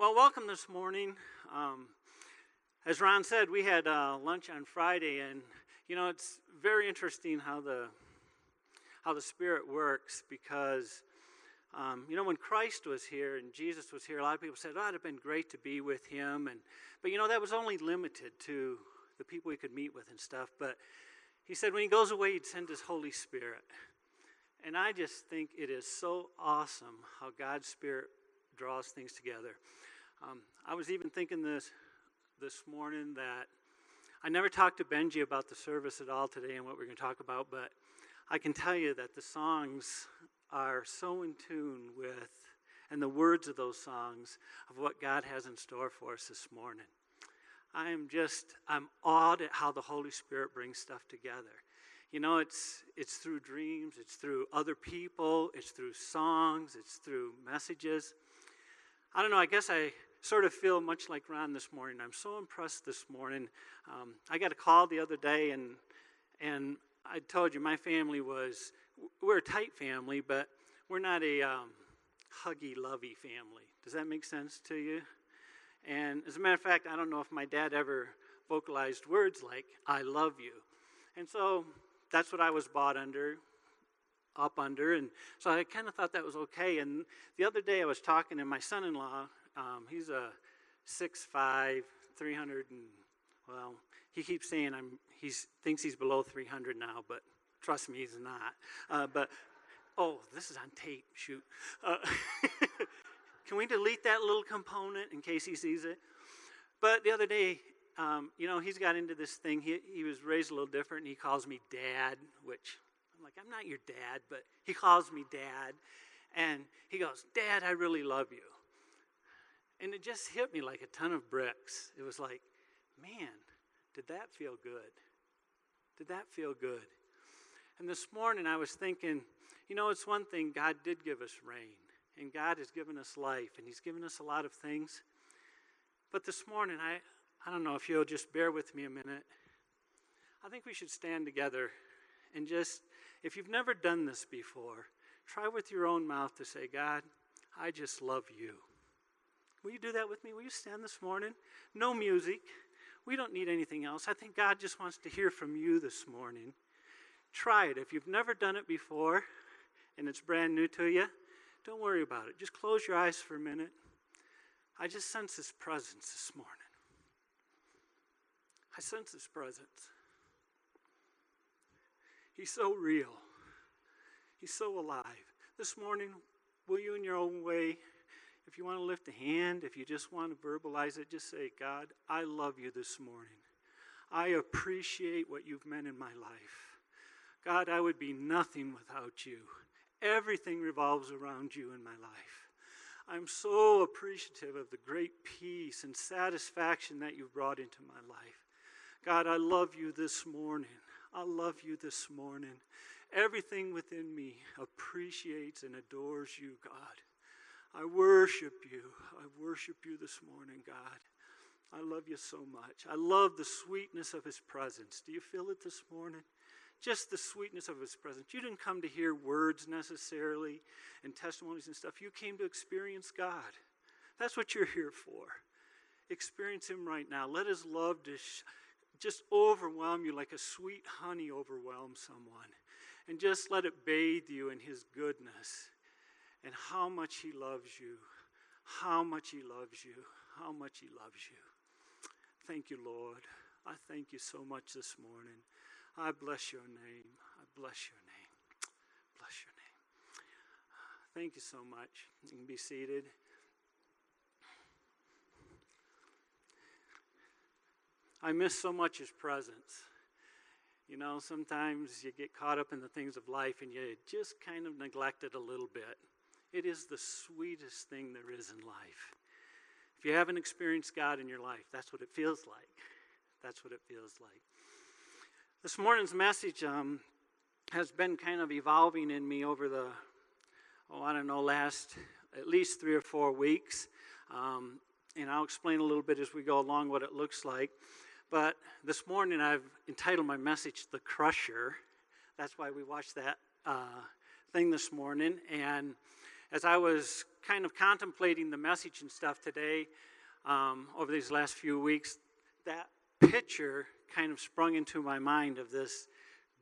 Well, welcome this morning. Um, as Ron said, we had uh, lunch on Friday, and you know it's very interesting how the how the Spirit works because um, you know when Christ was here and Jesus was here, a lot of people said, "Oh, it'd have been great to be with Him," and but you know that was only limited to the people He could meet with and stuff. But He said when He goes away, He'd send His Holy Spirit, and I just think it is so awesome how God's Spirit draws things together. Um, I was even thinking this this morning that I never talked to Benji about the service at all today and what we're going to talk about, but I can tell you that the songs are so in tune with, and the words of those songs, of what God has in store for us this morning. I am just, I'm awed at how the Holy Spirit brings stuff together. You know, it's, it's through dreams, it's through other people, it's through songs, it's through messages. I don't know, I guess I sort of feel much like Ron this morning. I'm so impressed this morning. Um, I got a call the other day, and and I told you my family was we're a tight family, but we're not a um, huggy, lovey family. Does that make sense to you? And as a matter of fact, I don't know if my dad ever vocalized words like "I love you," and so that's what I was bought under up under and so i kind of thought that was okay and the other day i was talking to my son-in-law um, he's a six five, 300 and well, he keeps saying I'm. He thinks he's below 300 now, but trust me, he's not. Uh, but oh, this is on tape. Shoot. Uh, can we delete that little component in case he sees it? But the other day, um, you know, he's got into this thing. He, he was raised a little different, and he calls me dad, which I'm like, I'm not your dad, but he calls me dad. And he goes, Dad, I really love you. And it just hit me like a ton of bricks. It was like, man, did that feel good? Did that feel good? And this morning I was thinking, you know, it's one thing, God did give us rain, and God has given us life, and He's given us a lot of things. But this morning, I, I don't know if you'll just bear with me a minute. I think we should stand together and just, if you've never done this before, try with your own mouth to say, God, I just love you. Will you do that with me? Will you stand this morning? No music. We don't need anything else. I think God just wants to hear from you this morning. Try it. If you've never done it before and it's brand new to you, don't worry about it. Just close your eyes for a minute. I just sense His presence this morning. I sense His presence. He's so real, He's so alive. This morning, will you, in your own way, if you want to lift a hand, if you just want to verbalize it, just say, God, I love you this morning. I appreciate what you've meant in my life. God, I would be nothing without you. Everything revolves around you in my life. I'm so appreciative of the great peace and satisfaction that you've brought into my life. God, I love you this morning. I love you this morning. Everything within me appreciates and adores you, God. I worship you. I worship you this morning, God. I love you so much. I love the sweetness of his presence. Do you feel it this morning? Just the sweetness of his presence. You didn't come to hear words necessarily and testimonies and stuff. You came to experience God. That's what you're here for. Experience him right now. Let his love just, just overwhelm you like a sweet honey overwhelms someone. And just let it bathe you in his goodness and how much He loves you, how much He loves you, how much He loves you. Thank you, Lord. I thank you so much this morning. I bless your name. I bless your name. Bless your name. Thank you so much. You can be seated. I miss so much his presence. You know, sometimes you get caught up in the things of life and you just kind of neglect it a little bit. It is the sweetest thing there is in life. If you haven't experienced God in your life, that's what it feels like. That's what it feels like. This morning's message um, has been kind of evolving in me over the, oh, I don't know, last at least three or four weeks. Um, and I'll explain a little bit as we go along what it looks like. But this morning I've entitled my message The Crusher. That's why we watched that uh, thing this morning. And as I was kind of contemplating the message and stuff today, um, over these last few weeks, that picture kind of sprung into my mind of this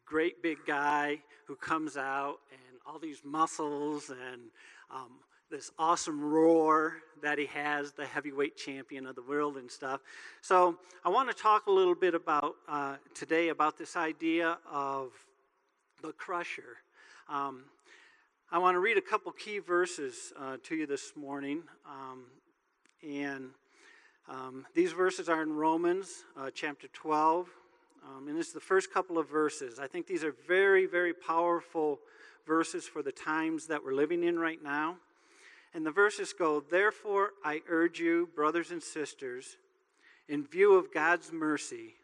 great big guy who comes out and all these muscles and um, this awesome roar that he has, the heavyweight champion of the world and stuff. So I want to talk a little bit about uh, today about this idea of the crusher. Um, I want to read a couple key verses uh, to you this morning, um, and um, these verses are in Romans uh, chapter 12, um, and is the first couple of verses. I think these are very, very powerful verses for the times that we're living in right now. And the verses go, Therefore, I urge you, brothers and sisters, in view of God's mercy,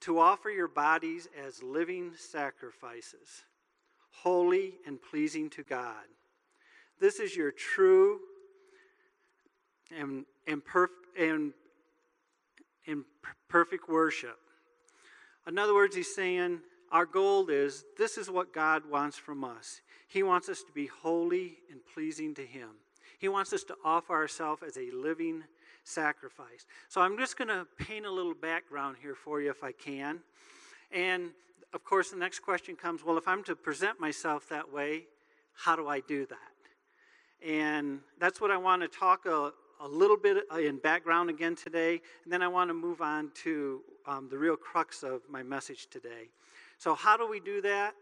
to offer your bodies as living sacrifices, holy and pleasing to God. This is your true and, and, perf- and, and perfect worship. In other words, he's saying, our goal is this is what God wants from us. He wants us to be holy and pleasing to Him. He wants us to offer ourselves as a living sacrifice. So I'm just going to paint a little background here for you if I can. And of course, the next question comes well, if I'm to present myself that way, how do I do that? And that's what I want to talk a, a little bit in background again today. And then I want to move on to um, the real crux of my message today. So, how do we do that?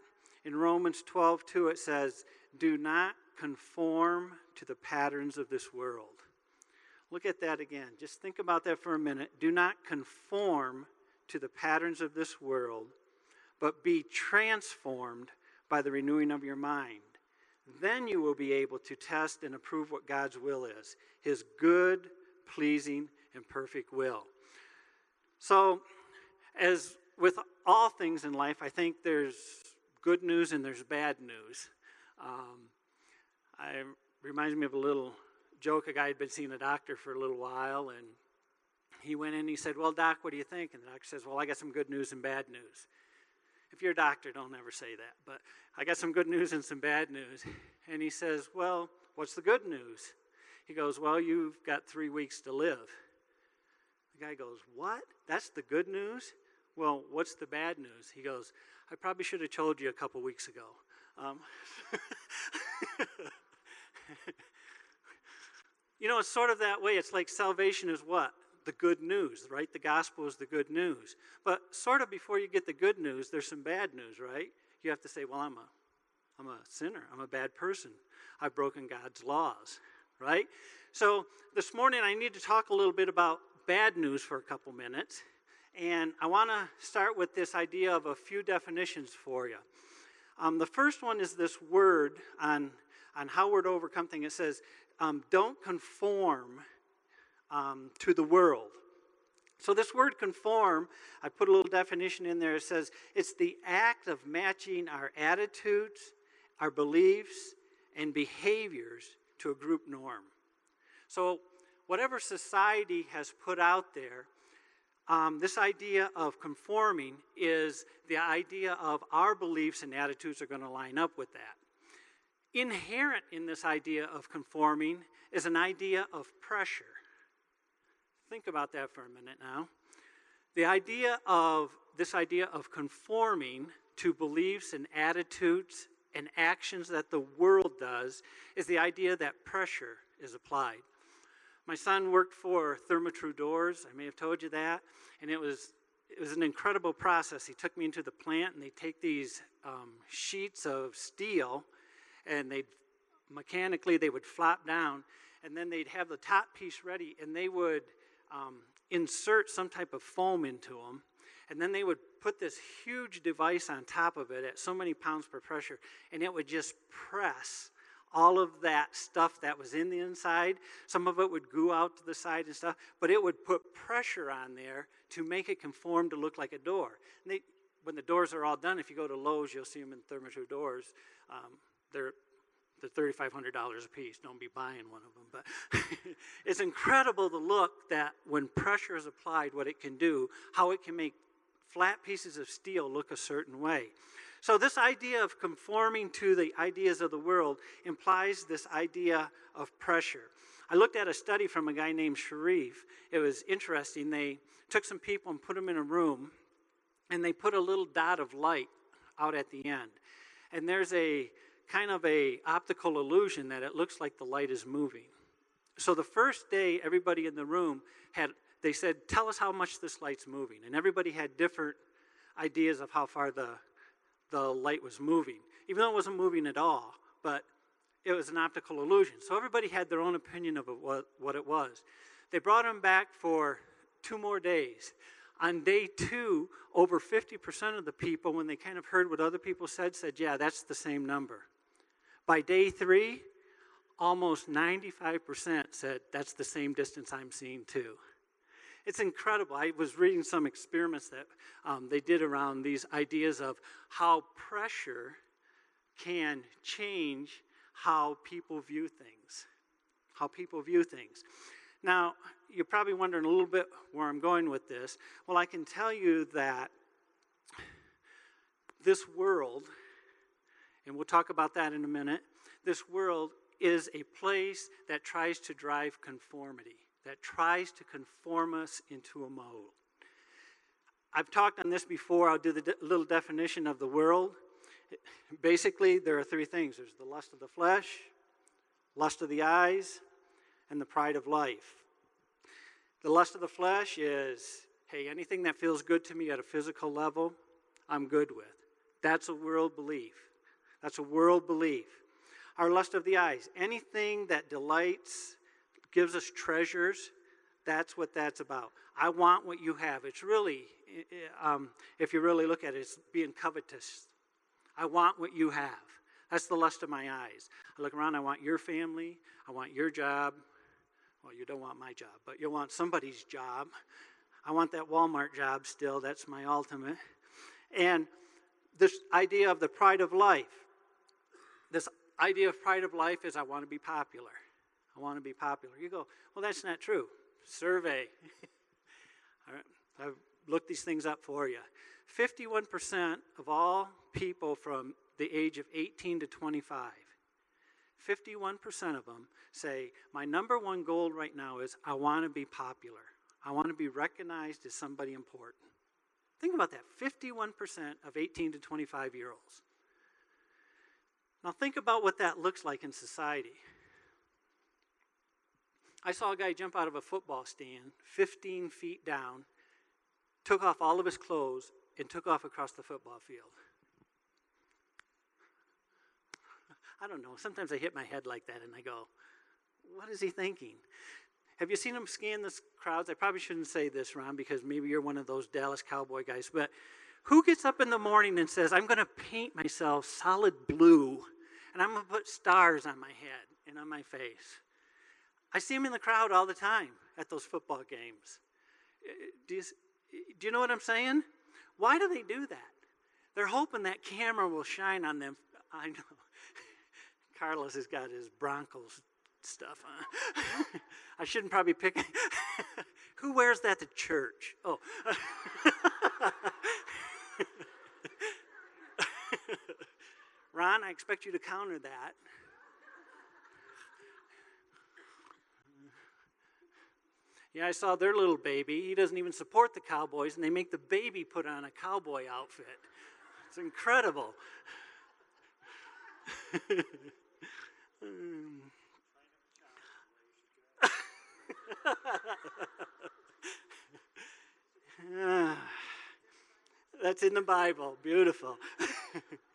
In Romans 12, 2, it says, Do not conform to the patterns of this world. Look at that again. Just think about that for a minute. Do not conform to the patterns of this world, but be transformed by the renewing of your mind. Then you will be able to test and approve what God's will is his good, pleasing, and perfect will. So, as with all things in life, I think there's good news and there's bad news. Um, I reminds me of a little joke. A guy had been seeing a doctor for a little while, and he went in and he said, Well, doc, what do you think? And the doctor says, Well, I got some good news and bad news. If you're a doctor, don't ever say that. But I got some good news and some bad news. And he says, Well, what's the good news? He goes, Well, you've got three weeks to live. The guy goes, What? That's the good news? Well, what's the bad news? He goes, I probably should have told you a couple weeks ago. Um, you know, it's sort of that way. It's like salvation is what? The good news, right? The gospel is the good news. But sort of before you get the good news, there's some bad news, right? You have to say, well, I'm a, I'm a sinner. I'm a bad person. I've broken God's laws, right? So this morning I need to talk a little bit about bad news for a couple minutes. And I want to start with this idea of a few definitions for you. Um, the first one is this word on, on how we're to overcome things. It says, um, don't conform um, to the world. So, this word conform, I put a little definition in there. It says it's the act of matching our attitudes, our beliefs, and behaviors to a group norm. So, whatever society has put out there, um, this idea of conforming is the idea of our beliefs and attitudes are going to line up with that. Inherent in this idea of conforming is an idea of pressure. Think about that for a minute now. The idea of this idea of conforming to beliefs and attitudes and actions that the world does is the idea that pressure is applied. My son worked for Therma-Tru Doors. I may have told you that. And it was, it was an incredible process. He took me into the plant, and they take these um, sheets of steel, and they mechanically they would flop down, and then they'd have the top piece ready, and they would um, insert some type of foam into them, and then they would put this huge device on top of it at so many pounds per pressure, and it would just press all of that stuff that was in the inside. Some of it would goo out to the side and stuff, but it would put pressure on there to make it conform to look like a door. They, when the doors are all done, if you go to Lowe's, you'll see them in Therma-Tru doors. Um, they're they're $3,500 a piece. Don't be buying one of them. But it's incredible the look that when pressure is applied, what it can do, how it can make flat pieces of steel look a certain way. So, this idea of conforming to the ideas of the world implies this idea of pressure. I looked at a study from a guy named Sherif. It was interesting. They took some people and put them in a room, and they put a little dot of light out at the end. And there's a kind of a optical illusion that it looks like the light is moving. So the first day, everybody in the room had, they said, Tell us how much this light's moving. And everybody had different ideas of how far the, the light was moving, even though it wasn't moving at all. But it was an optical illusion. So everybody had their own opinion of what, what it was. They brought him back for two more days. On day two, over 50% of the people, when they kind of heard what other people said, said, Yeah, that's the same number. By day three, almost 95% said, That's the same distance I'm seeing too. It's incredible. I was reading some experiments that um, they did around these ideas of how pressure can change how people view things. How people view things. Now, you're probably wondering a little bit where I'm going with this. Well, I can tell you that this world, and we'll talk about that in a minute, this world is a place that tries to drive conformity, that tries to conform us into a mold. I've talked on this before. I'll do the de- little definition of the world. Basically, there are three things there's the lust of the flesh, lust of the eyes, and the pride of life. The lust of the flesh is hey, anything that feels good to me at a physical level, I'm good with. That's a world belief. That's a world belief. Our lust of the eyes, anything that delights, gives us treasures, that's what that's about. I want what you have. It's really, um, if you really look at it, it's being covetous. I want what you have. That's the lust of my eyes. I look around, I want your family, I want your job. Well, you don't want my job, but you'll want somebody's job. I want that Walmart job still. That's my ultimate. And this idea of the pride of life. This idea of pride of life is I want to be popular. I want to be popular. You go, well, that's not true. Survey. I've looked these things up for you. 51% of all people from the age of 18 to 25, 51% of them say, My number one goal right now is I want to be popular. I want to be recognized as somebody important. Think about that 51% of 18 to 25 year olds. Now, think about what that looks like in society. I saw a guy jump out of a football stand 15 feet down, took off all of his clothes, and took off across the football field. I don't know. Sometimes I hit my head like that and I go, what is he thinking? Have you seen him scan the crowds? I probably shouldn't say this, Ron, because maybe you're one of those Dallas Cowboy guys, but who gets up in the morning and says, I'm going to paint myself solid blue and I'm going to put stars on my head and on my face? I see them in the crowd all the time at those football games. Eh, eh, do you, eh, do you know what I'm saying? Why do they do that? They're hoping that camera will shine on them. I know. Carlos has got his Broncos stuff on. I shouldn't probably pick. Who wears that to church? Oh. Ron, I expect you to counter that. Yeah, I saw their little baby. He doesn't even support the Cowboys, and they make the baby put on a cowboy outfit. It's incredible. That's in the Bible. Beautiful.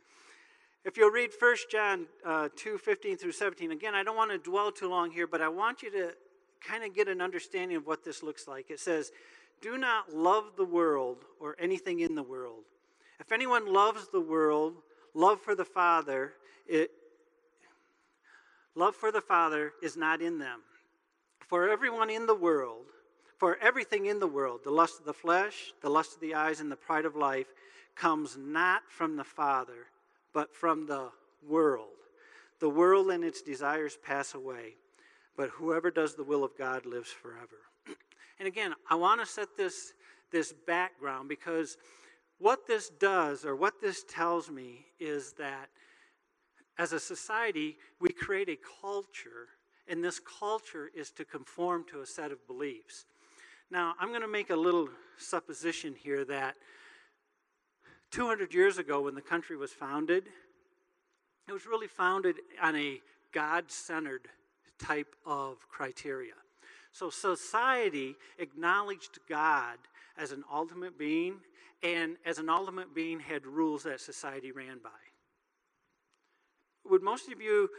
if you'll read 1 John uh, 2 15 through 17, again, I don't want to dwell too long here, but I want you to kind of get an understanding of what this looks like. It says, Do not love the world or anything in the world. If anyone loves the world, love for the Father, it, love for the Father is not in them. For everyone in the world, for everything in the world, the lust of the flesh, the lust of the eyes, and the pride of life, comes not from the Father, but from the world. The world and its desires pass away but whoever does the will of God lives forever. and again, I want to set this, this background because what this does, or what this tells me, is that as a society, we create a culture, and this culture is to conform to a set of beliefs. Now, I'm going to make a little supposition here that 200 years ago, when the country was founded, it was really founded on a God centered type of criteria. So society acknowledged God as an ultimate being, and as an ultimate being, had rules that society ran by. Would most of you,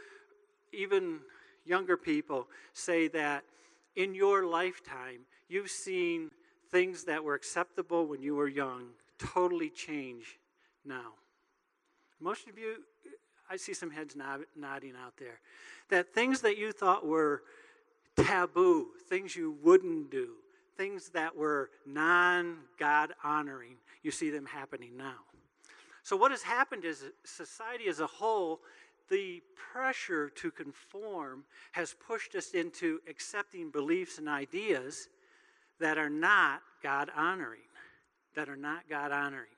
even younger people, say that in your lifetime you've seen things that were acceptable when you were young totally change now? Most of you, I see some heads nodding out there, that things that you thought were taboo, things you wouldn't do, things that were non God honoring, you see them happening now. So, what has happened is society as a whole, the pressure to conform has pushed us into accepting beliefs and ideas that are not God honoring, that are not God honoring.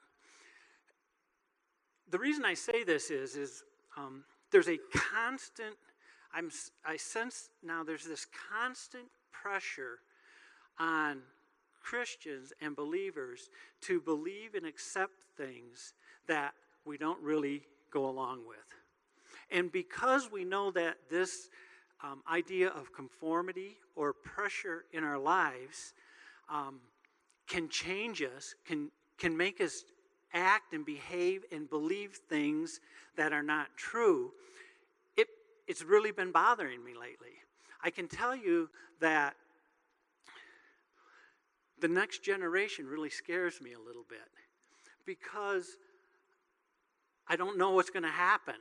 The reason I say this is, is um, there's a constant, I'm, I sense now there's this constant pressure on Christians and believers to believe and accept things that we don't really go along with. And because we know that this um, idea of conformity or pressure in our lives um, can change us, can, can make us act and behave and believe things that are not true, it, it's really been bothering me lately. I can tell you that the next generation really scares me a little bit because I don't know what's going to happen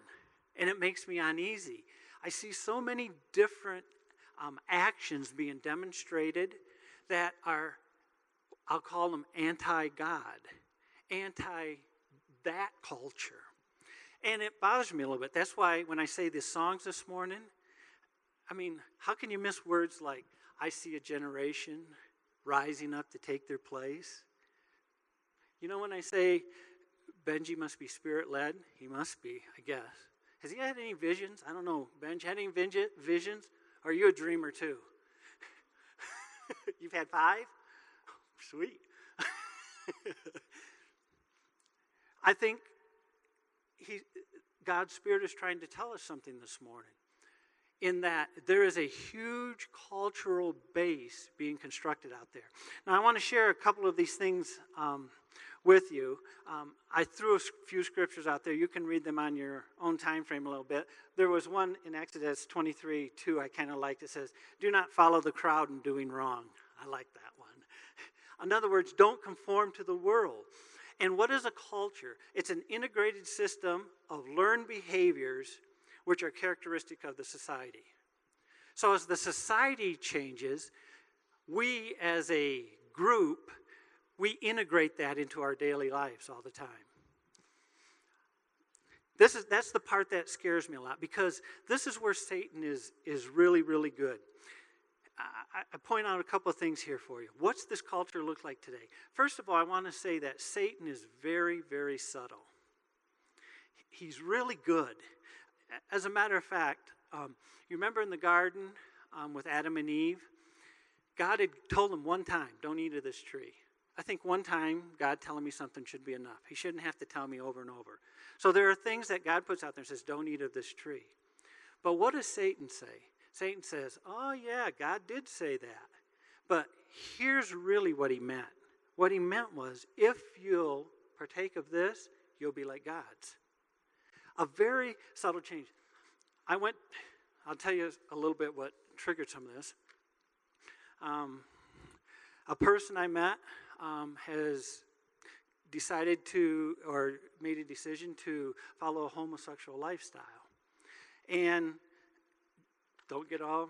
and it makes me uneasy. I see so many different um, actions being demonstrated that are, I'll call them anti God, anti that culture. And it bothers me a little bit. That's why when I say the songs this morning, I mean, how can you miss words like, I see a generation rising up to take their place? You know, when I say Benji must be spirit led, he must be, I guess. Has he had any visions? I don't know. Benji, had any visions? Are you a dreamer too? You've had five? Sweet. I think he, God's Spirit is trying to tell us something this morning in that there is a huge cultural base being constructed out there. Now, I want to share a couple of these things um, with you. Um, I threw a few scriptures out there. You can read them on your own time frame a little bit. There was one in Exodus 23 2 I kind of liked. It says, Do not follow the crowd in doing wrong. I like that. In other words, don't conform to the world. And what is a culture? It's an integrated system of learned behaviors which are characteristic of the society. So as the society changes, we as a group we integrate that into our daily lives all the time. This is, that's the part that scares me a lot because this is where Satan is, is really, really good. I, point out a couple of things here for you. What's this culture look like today? First of all, I want to say that Satan is very, very subtle. He's really good. As a matter of fact, um, you remember in the garden um, with Adam and Eve? God had told them one time, don't eat of this tree. I think one time God telling me something should be enough. He shouldn't have to tell me over and over. So there are things that God puts out there and says, don't eat of this tree. But what does Satan say? Satan says, oh, yeah, God did say that. But here's really what he meant. What he meant was, if you'll partake of this, you'll be like gods. A very subtle change. I went, I'll tell you a little bit what triggered some of this. Um, a person I met um, has decided to, or made a decision to follow a homosexual lifestyle. And don't get all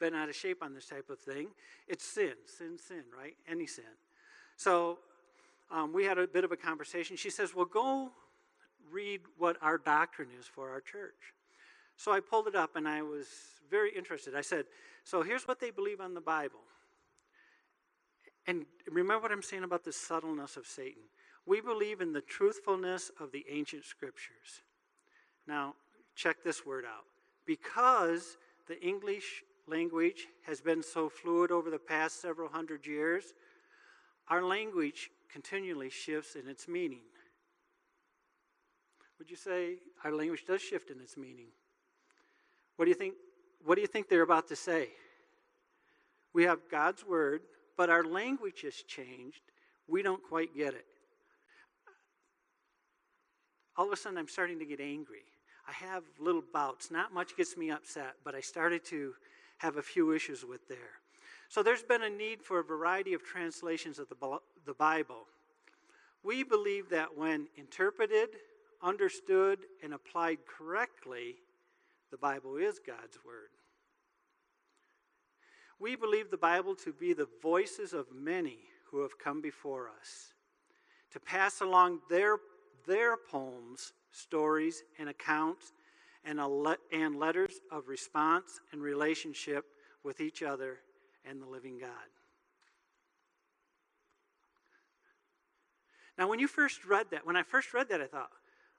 bent out of shape on this type of thing. It's sin, sin, sin, right? Any sin. So um, we had a bit of a conversation. She says, Well, go read what our doctrine is for our church. So I pulled it up and I was very interested. I said, So here's what they believe on the Bible. And remember what I'm saying about the subtleness of Satan. We believe in the truthfulness of the ancient scriptures. Now, check this word out. Because the English language has been so fluid over the past several hundred years, our language continually shifts in its meaning. Would you say our language does shift in its meaning? What do you think? What do you think they're about to say? We have God's word, but our language has changed. We don't quite get it. All of a sudden, I'm starting to get angry. I have little bouts. Not much gets me upset, but I started to have a few issues with there. So there's been a need for a variety of translations of the, the Bible. We believe that when interpreted, understood, and applied correctly, the Bible is God's Word. We believe the Bible to be the voices of many who have come before us, to pass along their, their poems, stories, and accounts, and, le- and letters of response and relationship with each other and the living God. Now, when you first read that, when I first read that, I thought,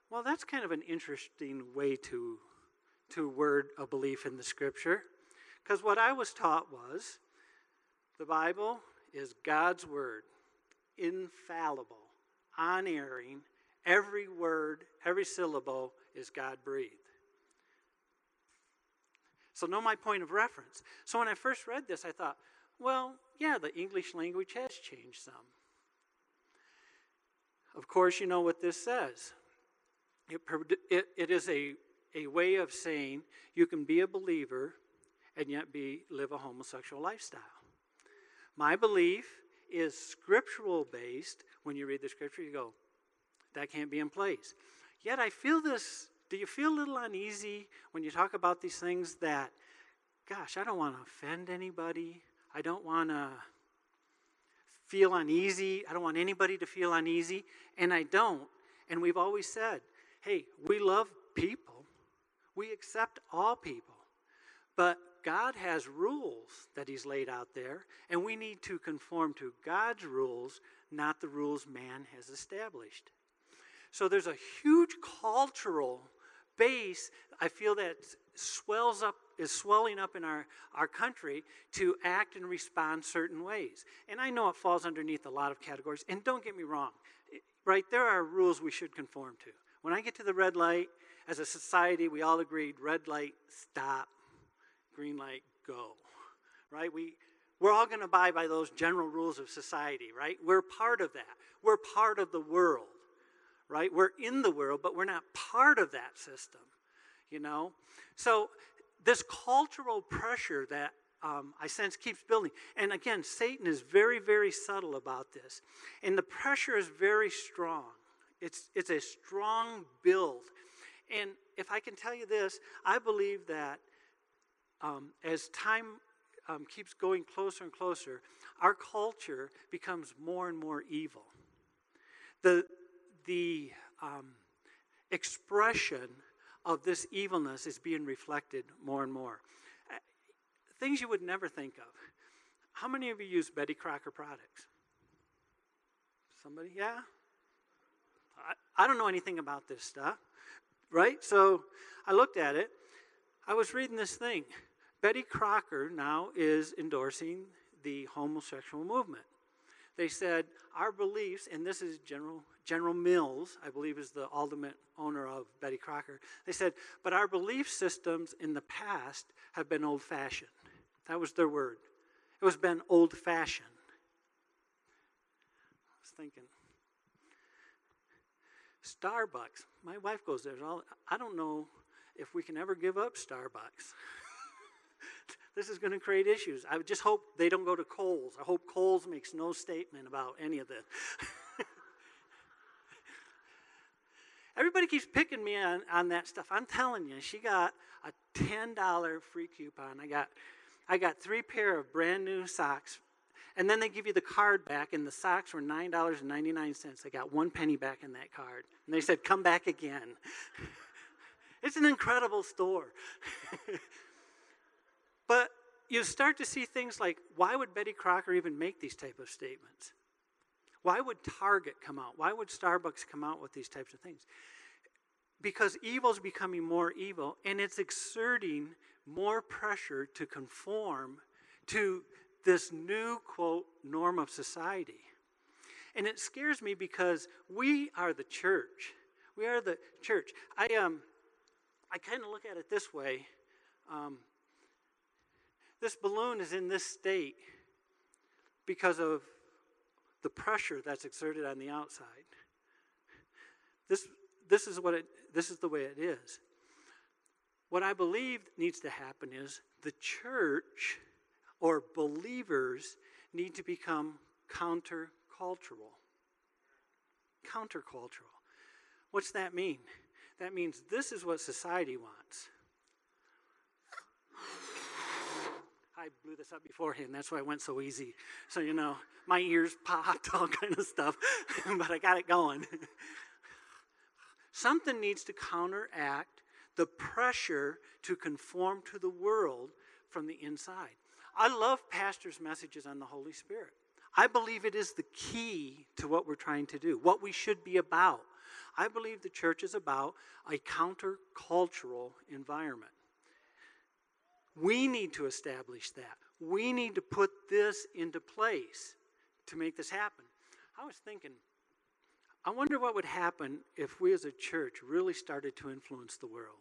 well, that's kind of an interesting way to, to word a belief in the scripture. Because what I was taught was the Bible is God's word, infallible, unerring. Every word, every syllable is God breathed. So, know my point of reference. So, when I first read this, I thought, well, yeah, the English language has changed some. Of course, you know what this says. It, it, it is a, a way of saying you can be a believer and yet be live a homosexual lifestyle. My belief is scriptural based. When you read the scripture, you go, that can't be in place. Yet I feel this. Do you feel a little uneasy when you talk about these things that, gosh, I don't want to offend anybody. I don't want to feel uneasy. I don't want anybody to feel uneasy. And I don't. And we've always said, hey, we love people, we accept all people. But God has rules that He's laid out there, and we need to conform to God's rules, not the rules man has established. So there's a huge cultural base, I feel that swells up, is swelling up in our, our country to act and respond certain ways. And I know it falls underneath a lot of categories. And don't get me wrong, right? There are rules we should conform to. When I get to the red light, as a society, we all agreed red light, stop, green light, go. Right? We, we're all going to abide by those general rules of society, right? We're part of that. We're part of the world, right? We're in the world, but we're not part of that system, you know? So, this cultural pressure that um, I sense keeps building. And again, Satan is very, very subtle about this. And the pressure is very strong. It's, it's a strong build. And if I can tell you this, I believe that um, as time um, keeps going closer and closer, our culture becomes more and more evil. The, the um, expression of this evilness is being reflected more and more. Uh, things you would never think of. How many of you use Betty Crocker products? Somebody? Yeah? I, I don't know anything about this stuff, right? So I looked at it. I was reading this thing. Betty Crocker now is endorsing the homosexual movement. They said, Our beliefs, and this is General, General Mills, I believe, is the ultimate owner of Betty Crocker. They said, But our belief systems in the past have been old fashioned. That was their word. It was been old fashioned. I was thinking, Starbucks. My wife goes there. I don't know if we can ever give up Starbucks. this is going to create issues. I just hope they don't go to Kohl's. I hope Kohl's makes no statement about any of this. Everybody keeps picking me on, on that stuff. I'm telling you, she got a $10 free coupon. I got, I got three pair of brand new socks and then they give you the card back, and the socks were $9.99. I got one penny back in that card. And they said, Come back again. it's an incredible store. but you start to see things like why would Betty Crocker even make these type of statements? Why would Target come out? Why would Starbucks come out with these types of things? Because evil is becoming more evil and it's exerting more pressure to conform to this new, quote, norm of society. And it scares me because we are the church. We are the church. I, um, I kind of look at it this way. Um, this balloon is in this state because of the pressure that's exerted on the outside. This, this is what it, this is the way it is. What I believe needs to happen is the church or believers need to become countercultural. Countercultural. What's that mean? That means this is what society wants. I blew this up beforehand. That's why I went so easy. So, you know, my ears popped, all kind of stuff, but I got it going. Something needs to counteract the pressure to conform to the world from the inside. I love pastors' messages on the Holy Spirit. I believe it is the key to what we're trying to do, what we should be about. I believe the church is about a countercultural environment. We need to establish that. We need to put this into place to make this happen. I was thinking, I wonder what would happen if we as a church really started to influence the world.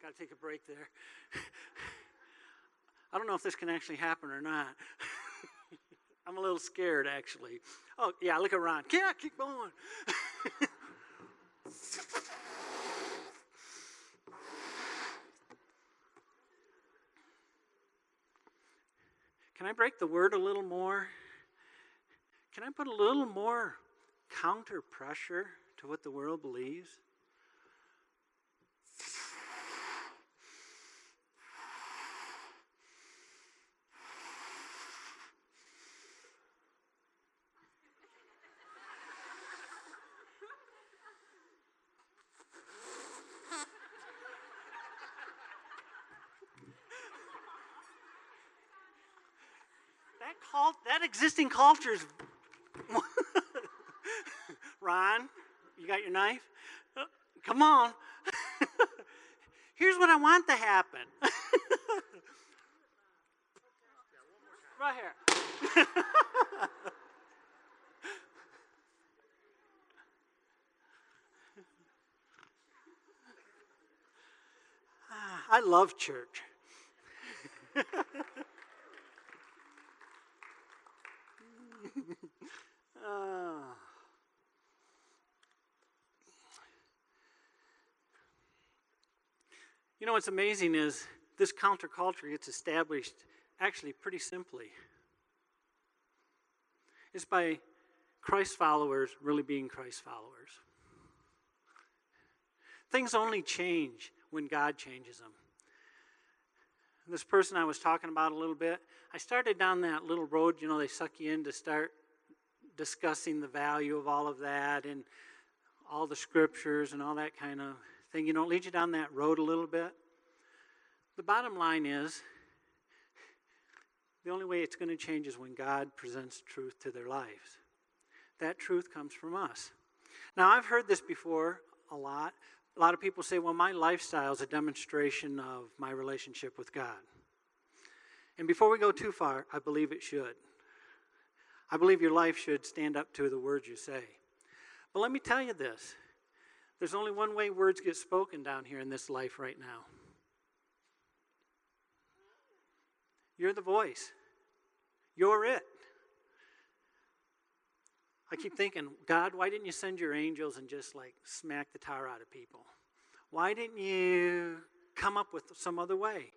Got to take a break there. I don't know if this can actually happen or not. I'm a little scared, actually. Oh, yeah, look at Ron. Yeah, keep going. Can I break the word a little more? Can I put a little more counter pressure to what the world believes? Cult, that existing culture is. Ron, you got your knife? Uh, come on. Here's what I want to happen. right here. I love church. Uh. You know what's amazing is this counterculture gets established actually pretty simply. It's by Christ followers really being Christ followers. Things only change when God changes them. This person I was talking about a little bit, I started down that little road, you know, they suck you in to start discussing the value of all of that and all the scriptures and all that kind of thing. You know, it leads you down that road a little bit. The bottom line is the only way it's going to change is when God presents truth to their lives. That truth comes from us. Now, I've heard this before a lot. A lot of people say, well, my lifestyle is a demonstration of my relationship with God. And before we go too far, I believe it should. I believe your life should stand up to the words you say. But let me tell you this there's only one way words get spoken down here in this life right now. You're the voice, you're it. I keep thinking, God, why didn't you send your angels and just like smack the tar out of people? Why didn't you come up with some other way?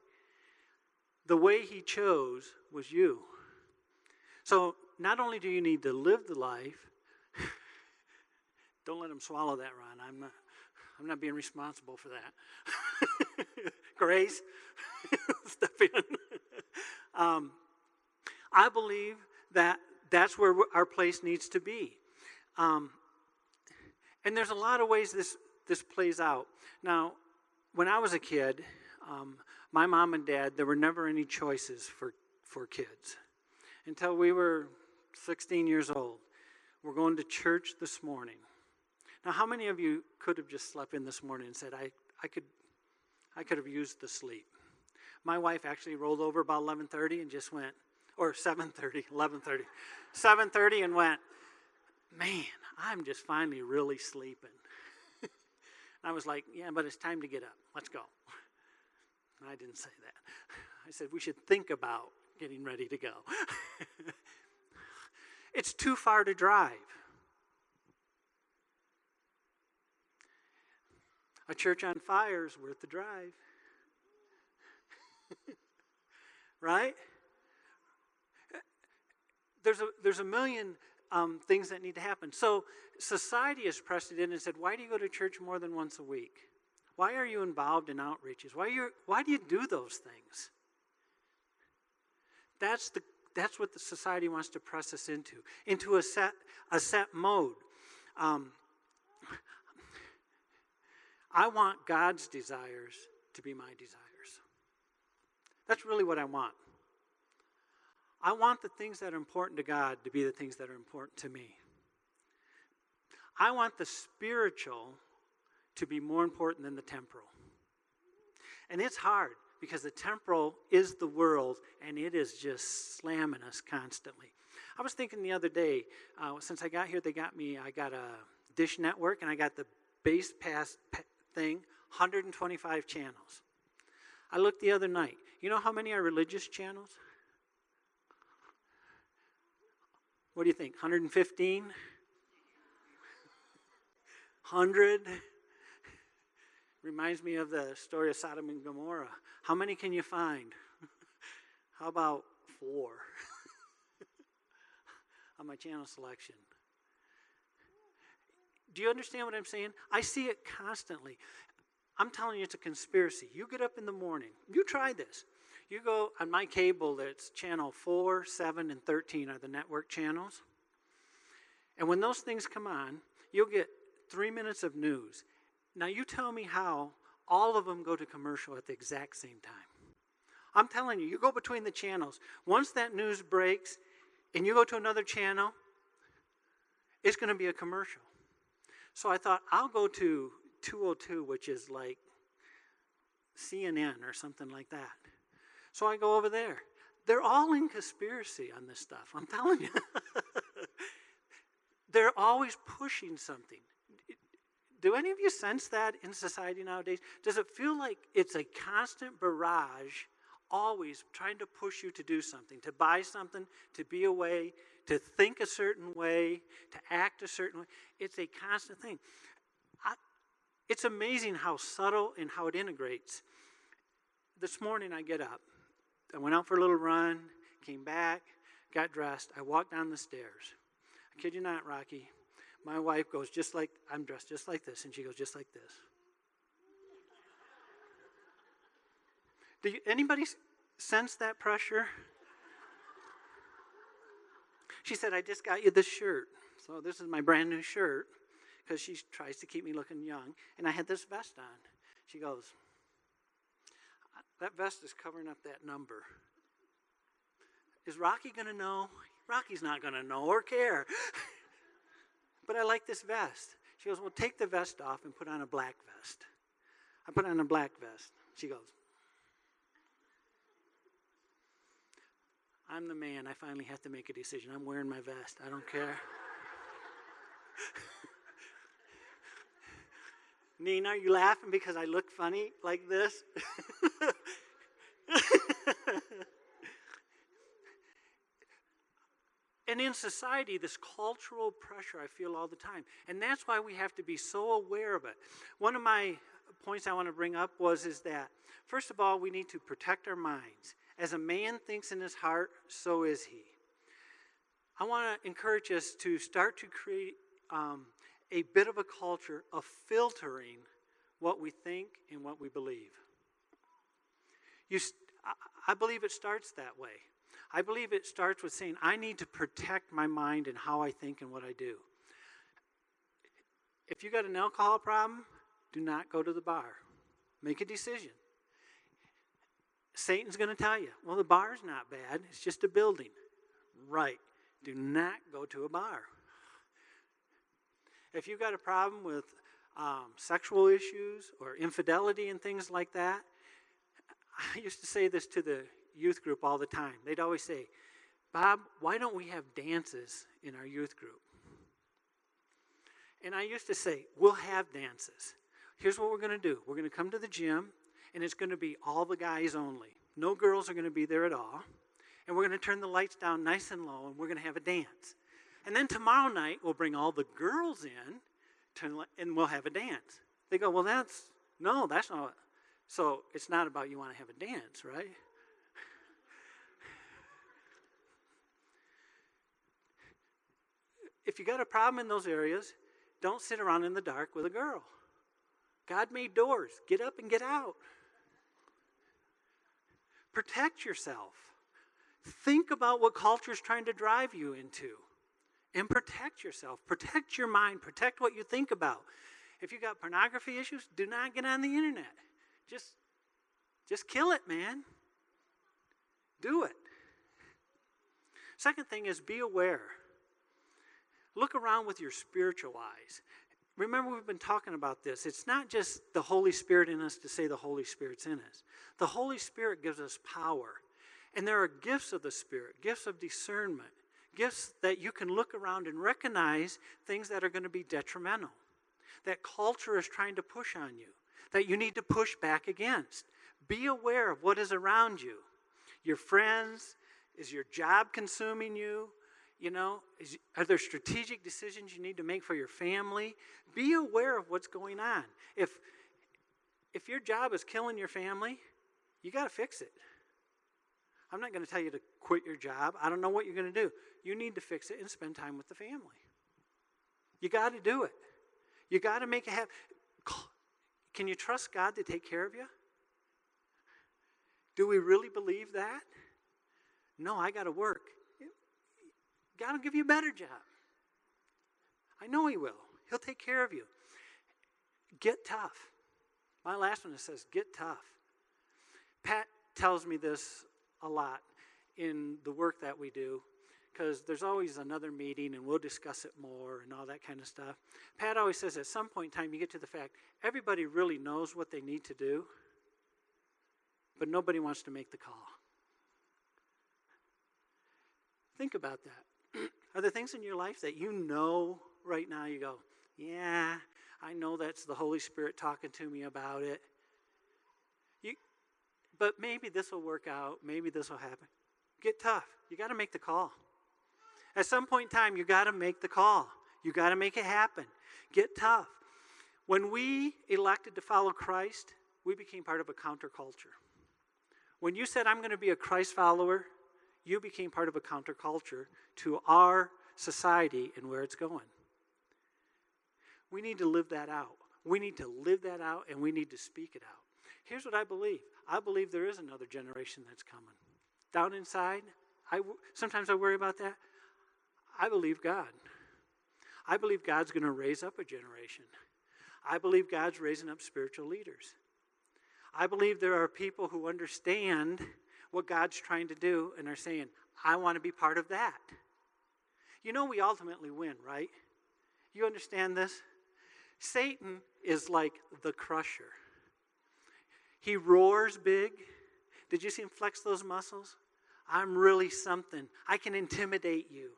The way He chose was you. So not only do you need to live the life, don't let them swallow that, Ron. I'm not, I'm not being responsible for that. Grace, step in. um, I believe that that's where our place needs to be. Um, and there's a lot of ways this, this plays out. Now, when I was a kid, um, my mom and dad, there were never any choices for, for kids until we were 16 years old. We're going to church this morning. Now, how many of you could have just slept in this morning and said, I, I, could, I could have used the sleep? My wife actually rolled over about 11:30 and just went, or 7:30, 11:30, 7:30 and went, man, I'm just finally really sleeping. I was like, yeah, but it's time to get up. Let's go. I didn't say that. I said we should think about getting ready to go. it's too far to drive. A church on fire is worth the drive. right? There's a, there's a million um, things that need to happen. So society has pressed it in and said, why do you go to church more than once a week? Why are you involved in outreaches? Why, you why do you do those things? That's, the, that's what the society wants to press us into, into a set, a set mode. Um, I want God's desires to be my desires. That's really what I want. I want the things that are important to God to be the things that are important to me. I want the spiritual to be more important than the temporal. And it's hard because the temporal is the world and it is just slamming us constantly. I was thinking the other day, uh, since I got here, they got me, I got a Dish Network and I got the base pass thing, 125 channels. I looked the other night. You know how many are religious channels? What do you think? 115? 100? Reminds me of the story of Sodom and Gomorrah. How many can you find? How about four on my channel selection? Do you understand what I'm saying? I see it constantly. I'm telling you, it's a conspiracy. You get up in the morning, you try this. You go on my cable, that's channel 4, 7, and 13 are the network channels. And when those things come on, you'll get three minutes of news. Now, you tell me how all of them go to commercial at the exact same time. I'm telling you, you go between the channels. Once that news breaks and you go to another channel, it's going to be a commercial. So I thought, I'll go to 202, which is like CNN or something like that. So I go over there. They're all in conspiracy on this stuff, I'm telling you. They're always pushing something. Do any of you sense that in society nowadays? Does it feel like it's a constant barrage, always trying to push you to do something, to buy something, to be a way, to think a certain way, to act a certain way? It's a constant thing. I, it's amazing how subtle and how it integrates. This morning I get up I went out for a little run, came back, got dressed. I walked down the stairs. I kid you not, Rocky. My wife goes just like, I'm dressed just like this, and she goes just like this. Do you, anybody sense that pressure? She said, I just got you this shirt. So this is my brand new shirt because she tries to keep me looking young. And I had this vest on. She goes, that vest is covering up that number. Is Rocky going to know? Rocky's not going to know or care. but I like this vest. She goes, Well, take the vest off and put on a black vest. I put on a black vest. She goes, I'm the man. I finally have to make a decision. I'm wearing my vest. I don't care. Nina, are you laughing because I look funny like this? and in society, this cultural pressure I feel all the time. And that's why we have to be so aware of it. One of my points I want to bring up was is that first of all, we need to protect our minds. As a man thinks in his heart, so is he. I want to encourage us to start to create um, a bit of a culture of filtering what we think and what we believe. You, I believe it starts that way. I believe it starts with saying, I need to protect my mind and how I think and what I do. If you've got an alcohol problem, do not go to the bar. Make a decision. Satan's going to tell you, well, the bar's not bad, it's just a building. Right. Do not go to a bar. If you've got a problem with um, sexual issues or infidelity and things like that, I used to say this to the youth group all the time. They'd always say, Bob, why don't we have dances in our youth group? And I used to say, we'll have dances. Here's what we're going to do we're going to come to the gym, and it's going to be all the guys only. No girls are going to be there at all. And we're going to turn the lights down nice and low, and we're going to have a dance. And then tomorrow night, we'll bring all the girls in, to, and we'll have a dance. They go, well, that's, no, that's not. So it's not about you want to have a dance, right? if you got a problem in those areas, don't sit around in the dark with a girl. God made doors. Get up and get out. Protect yourself. Think about what culture is trying to drive you into and protect yourself. Protect your mind. Protect what you think about. If you got pornography issues, do not get on the internet. Just just kill it, man. Do it. Second thing is be aware. Look around with your spiritual eyes. Remember, we've been talking about this. It's not just the Holy Spirit in us to say the Holy Spirit's in us. The Holy Spirit gives us power. And there are gifts of the Spirit, gifts of discernment, gifts that you can look around and recognize things that are going to be detrimental, that culture is trying to push on you, that you need to push back against. Be aware of what is around you. Your friends, is your job consuming you? You know, is, are there strategic decisions you need to make for your family? Be aware of what's going on. If if your job is killing your family, you got to fix it. I'm not going to tell you to quit your job. I don't know what you're going to do. You need to fix it and spend time with the family. You got to do it. You got to make it happen. Can you trust God to take care of you? Do we really believe that? No, I got to work. God will give you a better job. I know He will. He'll take care of you. Get tough. My last one says, get tough. Pat tells me this a lot in the work that we do because there's always another meeting and we'll discuss it more and all that kind of stuff. Pat always says at some point in time you get to the fact everybody really knows what they need to do, but nobody wants to make the call. Think about that. Are there things in your life that you know right now you go, yeah, I know that's the Holy Spirit talking to me about it. But maybe this will work out. Maybe this will happen. Get tough. You got to make the call. At some point in time, you got to make the call. You got to make it happen. Get tough. When we elected to follow Christ, we became part of a counterculture. When you said, I'm going to be a Christ follower, you became part of a counterculture to our society and where it's going. We need to live that out. We need to live that out and we need to speak it out. Here's what I believe I believe there is another generation that's coming. Down inside, I, sometimes I worry about that. I believe God. I believe God's going to raise up a generation. I believe God's raising up spiritual leaders. I believe there are people who understand what God's trying to do and are saying, I want to be part of that. You know, we ultimately win, right? You understand this? Satan is like the crusher. He roars big. Did you see him flex those muscles? I'm really something. I can intimidate you.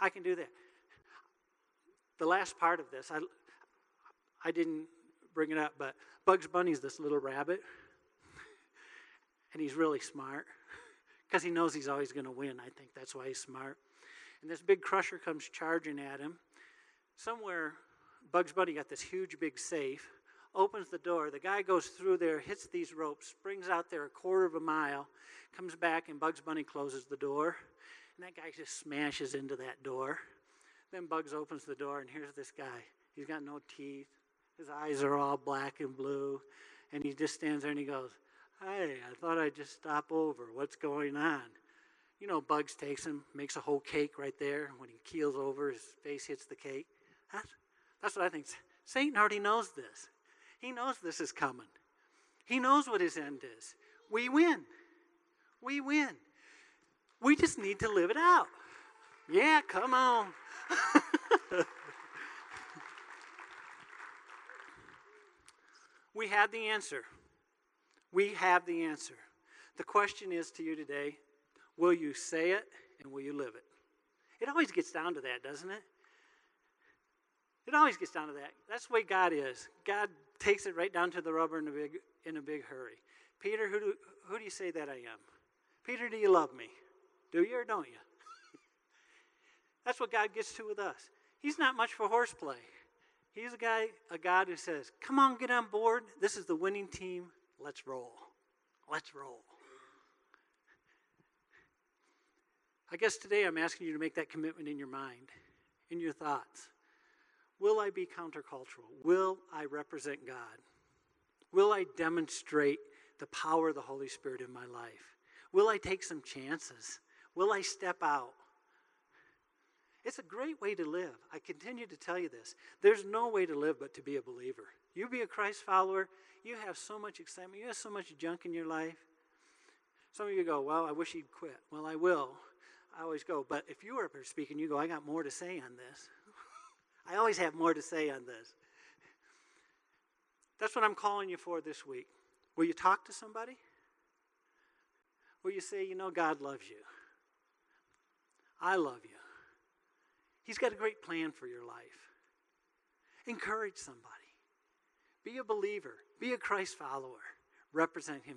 I can do that. The last part of this, I, I didn't bring it up, but Bugs Bunny's this little rabbit and he's really smart because he knows he's always going to win. I think that's why he's smart. And this big crusher comes charging at him. Somewhere, Bugs Bunny got this huge big safe, opens the door. The guy goes through there, hits these ropes, springs out there a quarter of a mile, comes back, and Bugs Bunny closes the door. And that guy just smashes into that door. Then Bugs opens the door, and here's this guy. He's got no teeth. His eyes are all black and blue. And he just stands there and he goes, Hey, I thought I'd just stop over. What's going on? You know, Bugs takes him, makes a whole cake right there. When he keels over, his face hits the cake. That's, that's what I think. Satan already knows this. He knows this is coming. He knows what his end is. We win. We win. We just need to live it out. Yeah, come on. we have the answer. We have the answer. The question is to you today will you say it and will you live it? It always gets down to that, doesn't it? It always gets down to that. That's the way God is. God takes it right down to the rubber in a big, in a big hurry. Peter, who do, who do you say that I am? Peter, do you love me? Do you or don't you? That's what God gets to with us. He's not much for horseplay. He's a guy, a God who says, "Come on, get on board. This is the winning team. Let's roll. Let's roll." I guess today I'm asking you to make that commitment in your mind, in your thoughts. Will I be countercultural? Will I represent God? Will I demonstrate the power of the Holy Spirit in my life? Will I take some chances? Will I step out? It's a great way to live. I continue to tell you this. There's no way to live but to be a believer. You be a Christ follower, you have so much excitement, you have so much junk in your life. Some of you go, Well, I wish he'd quit. Well, I will. I always go, but if you were up here speaking, you go, I got more to say on this. I always have more to say on this. That's what I'm calling you for this week. Will you talk to somebody? Will you say, you know, God loves you? I love you. He's got a great plan for your life. Encourage somebody. Be a believer. Be a Christ follower. Represent Him.